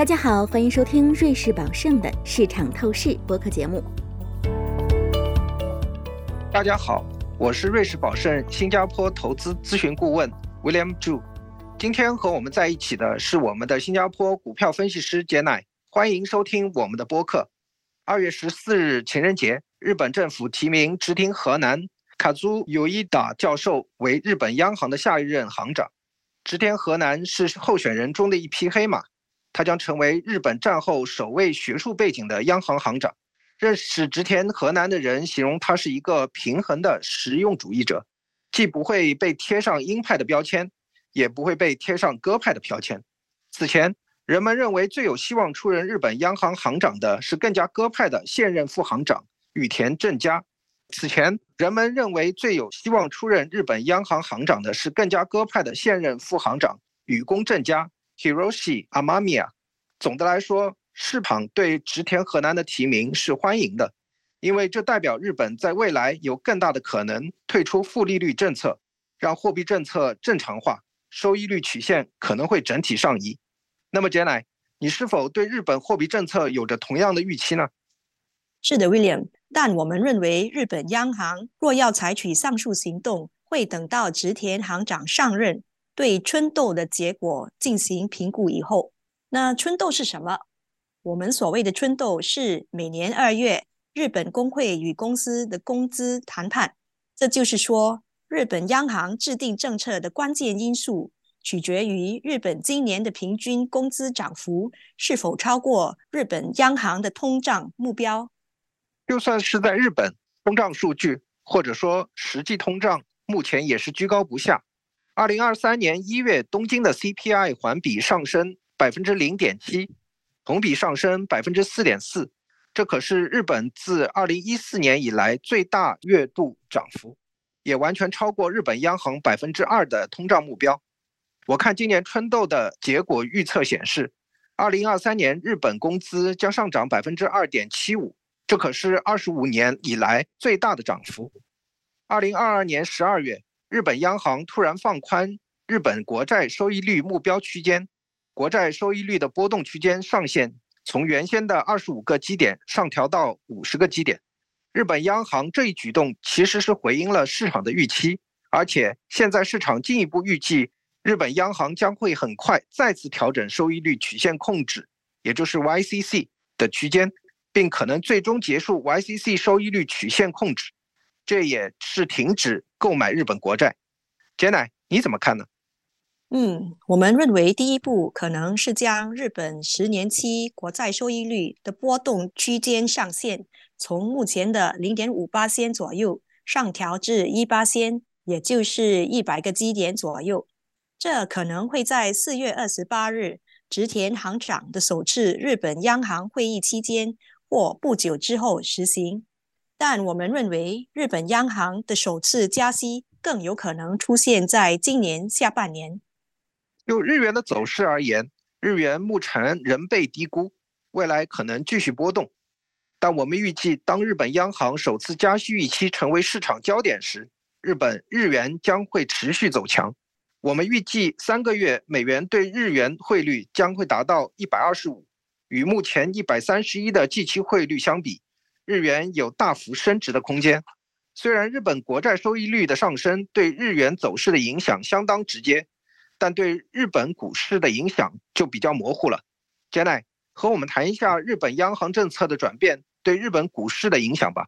大家好，欢迎收听瑞士宝盛的市场透视播客节目。大家好，我是瑞士宝盛新加坡投资咨询顾问 William Zhu。今天和我们在一起的是我们的新加坡股票分析师杰乃，欢迎收听我们的播客。二月十四日情人节，日本政府提名直町河南卡祖有一达教授为日本央行的下一任行长。直田河南是候选人中的一匹黑马。他将成为日本战后首位学术背景的央行行长。认识植田河南的人形容他是一个平衡的实用主义者，既不会被贴上鹰派的标签，也不会被贴上鸽派的标签。此前，人们认为最有希望出任日本央行行长的是更加鸽派的现任副行长羽田正佳。此前，人们认为最有希望出任日本央行行长的是更加鸽派的现任副行长羽宫正佳。Hiroshi Amamiya，总的来说，市场对植田河南的提名是欢迎的，因为这代表日本在未来有更大的可能退出负利率政策，让货币政策正常化，收益率曲线可能会整体上移。那么，杰乃，你是否对日本货币政策有着同样的预期呢？是的，William，但我们认为日本央行若要采取上述行动，会等到植田行长上任。对春斗的结果进行评估以后，那春斗是什么？我们所谓的春斗是每年二月日本工会与公司的工资谈判。这就是说，日本央行制定政策的关键因素取决于日本今年的平均工资涨幅是否超过日本央行的通胀目标。就算是在日本，通胀数据或者说实际通胀目前也是居高不下。二零二三年一月，东京的 CPI 环比上升百分之零点七，同比上升百分之四点四，这可是日本自二零一四年以来最大月度涨幅，也完全超过日本央行百分之二的通胀目标。我看今年春豆的结果预测显示，二零二三年日本工资将上涨百分之二点七五，这可是二十五年以来最大的涨幅。二零二二年十二月。日本央行突然放宽日本国债收益率目标区间，国债收益率的波动区间上限从原先的二十五个基点上调到五十个基点。日本央行这一举动其实是回应了市场的预期，而且现在市场进一步预计日本央行将会很快再次调整收益率曲线控制，也就是 YCC 的区间，并可能最终结束 YCC 收益率曲线控制。这也是停止购买日本国债，杰乃，你怎么看呢？嗯，我们认为第一步可能是将日本十年期国债收益率的波动区间上限从目前的零点五八仙左右上调至一八仙，也就是一百个基点左右。这可能会在四月二十八日植田行长的首次日本央行会议期间或不久之后实行。但我们认为，日本央行的首次加息更有可能出现在今年下半年。就日元的走势而言，日元目前仍被低估，未来可能继续波动。但我们预计，当日本央行首次加息预期成为市场焦点时，日本日元将会持续走强。我们预计三个月美元对日元汇率将会达到一百二十五，与目前一百三十一的即期汇率相比。日元有大幅升值的空间。虽然日本国债收益率的上升对日元走势的影响相当直接，但对日本股市的影响就比较模糊了。杰奈，和我们谈一下日本央行政策的转变对日本股市的影响吧。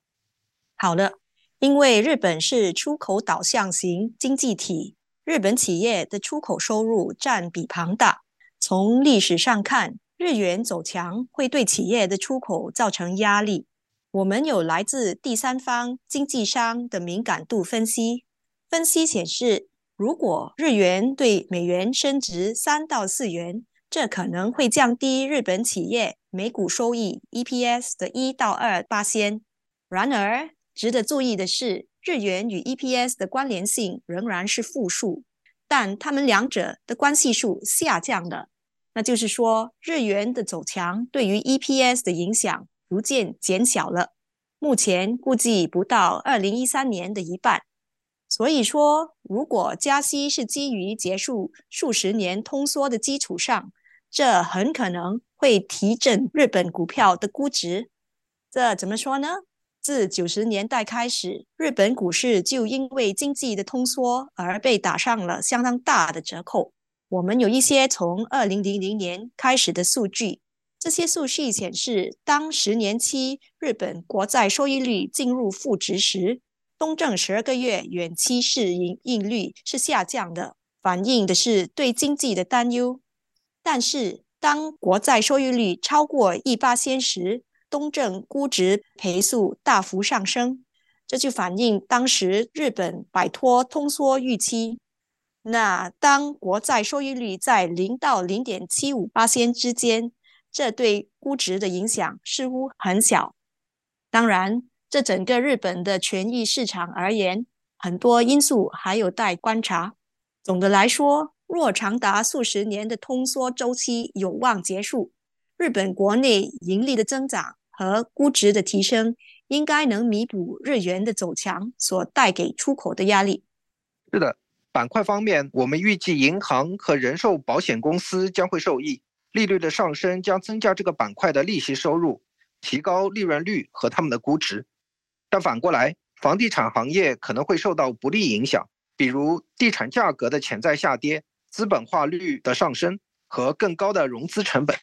好了，因为日本是出口导向型经济体，日本企业的出口收入占比庞大。从历史上看，日元走强会对企业的出口造成压力。我们有来自第三方经纪商的敏感度分析，分析显示，如果日元对美元升值三到四元，这可能会降低日本企业每股收益 EPS 的一到二八仙。然而，值得注意的是，日元与 EPS 的关联性仍然是负数，但它们两者的关系数下降了。那就是说，日元的走强对于 EPS 的影响。逐渐减小了，目前估计不到二零一三年的一半。所以说，如果加息是基于结束数十年通缩的基础上，这很可能会提振日本股票的估值。这怎么说呢？自九十年代开始，日本股市就因为经济的通缩而被打上了相当大的折扣。我们有一些从二零零零年开始的数据，这些数据显示，当十年期日本国债收益率进入负值时，东证十二个月远期市盈率是下降的，反映的是对经济的担忧。但是，当国债收益率超过一八仙时，东证估值倍数大幅上升，这就反映当时日本摆脱通缩预期。那当国债收益率在零到零点七五八仙之间，这对估值的影响似乎很小。当然，这整个日本的权益市场而言，很多因素还有待观察。总的来说，若长达数十年的通缩周期有望结束，日本国内盈利的增长。和估值的提升，应该能弥补日元的走强所带给出口的压力。是的，板块方面，我们预计银行和人寿保险公司将会受益，利率的上升将增加这个板块的利息收入，提高利润率和他们的估值。但反过来，房地产行业可能会受到不利影响，比如地产价格的潜在下跌、资本化率的上升和更高的融资成本。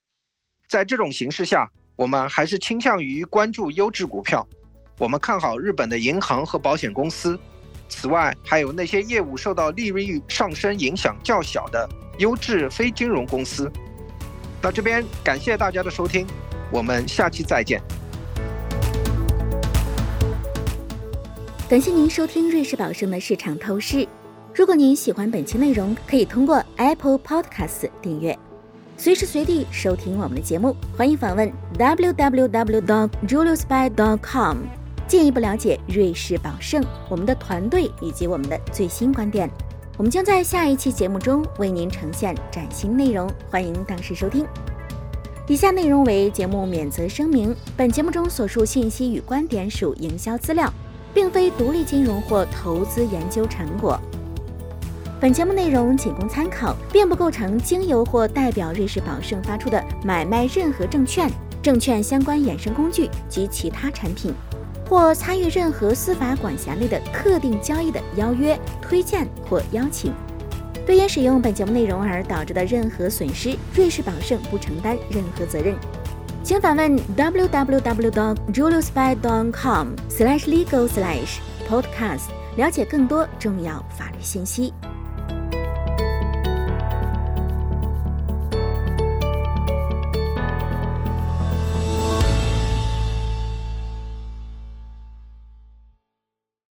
在这种形势下，我们还是倾向于关注优质股票。我们看好日本的银行和保险公司。此外，还有那些业务受到利率上升影响较小的优质非金融公司。那这边感谢大家的收听，我们下期再见。感谢您收听瑞士宝盛的市场透视。如果您喜欢本期内容，可以通过 Apple Podcast 订阅。随时随地收听我们的节目，欢迎访问 www.juliusby.com，进一步了解瑞士宝盛、我们的团队以及我们的最新观点。我们将在下一期节目中为您呈现崭新内容，欢迎当时收听。以下内容为节目免责声明：本节目中所述信息与观点属营销资料，并非独立金融或投资研究成果。本节目内容仅供参考，并不构成经由或代表瑞士宝盛发出的买卖任何证券、证券相关衍生工具及其他产品，或参与任何司法管辖内的特定交易的邀约、推荐或邀请。对因使用本节目内容而导致的任何损失，瑞士宝盛不承担任何责任。请访问 www.juliusby.com/legal/podcast，了解更多重要法律信息。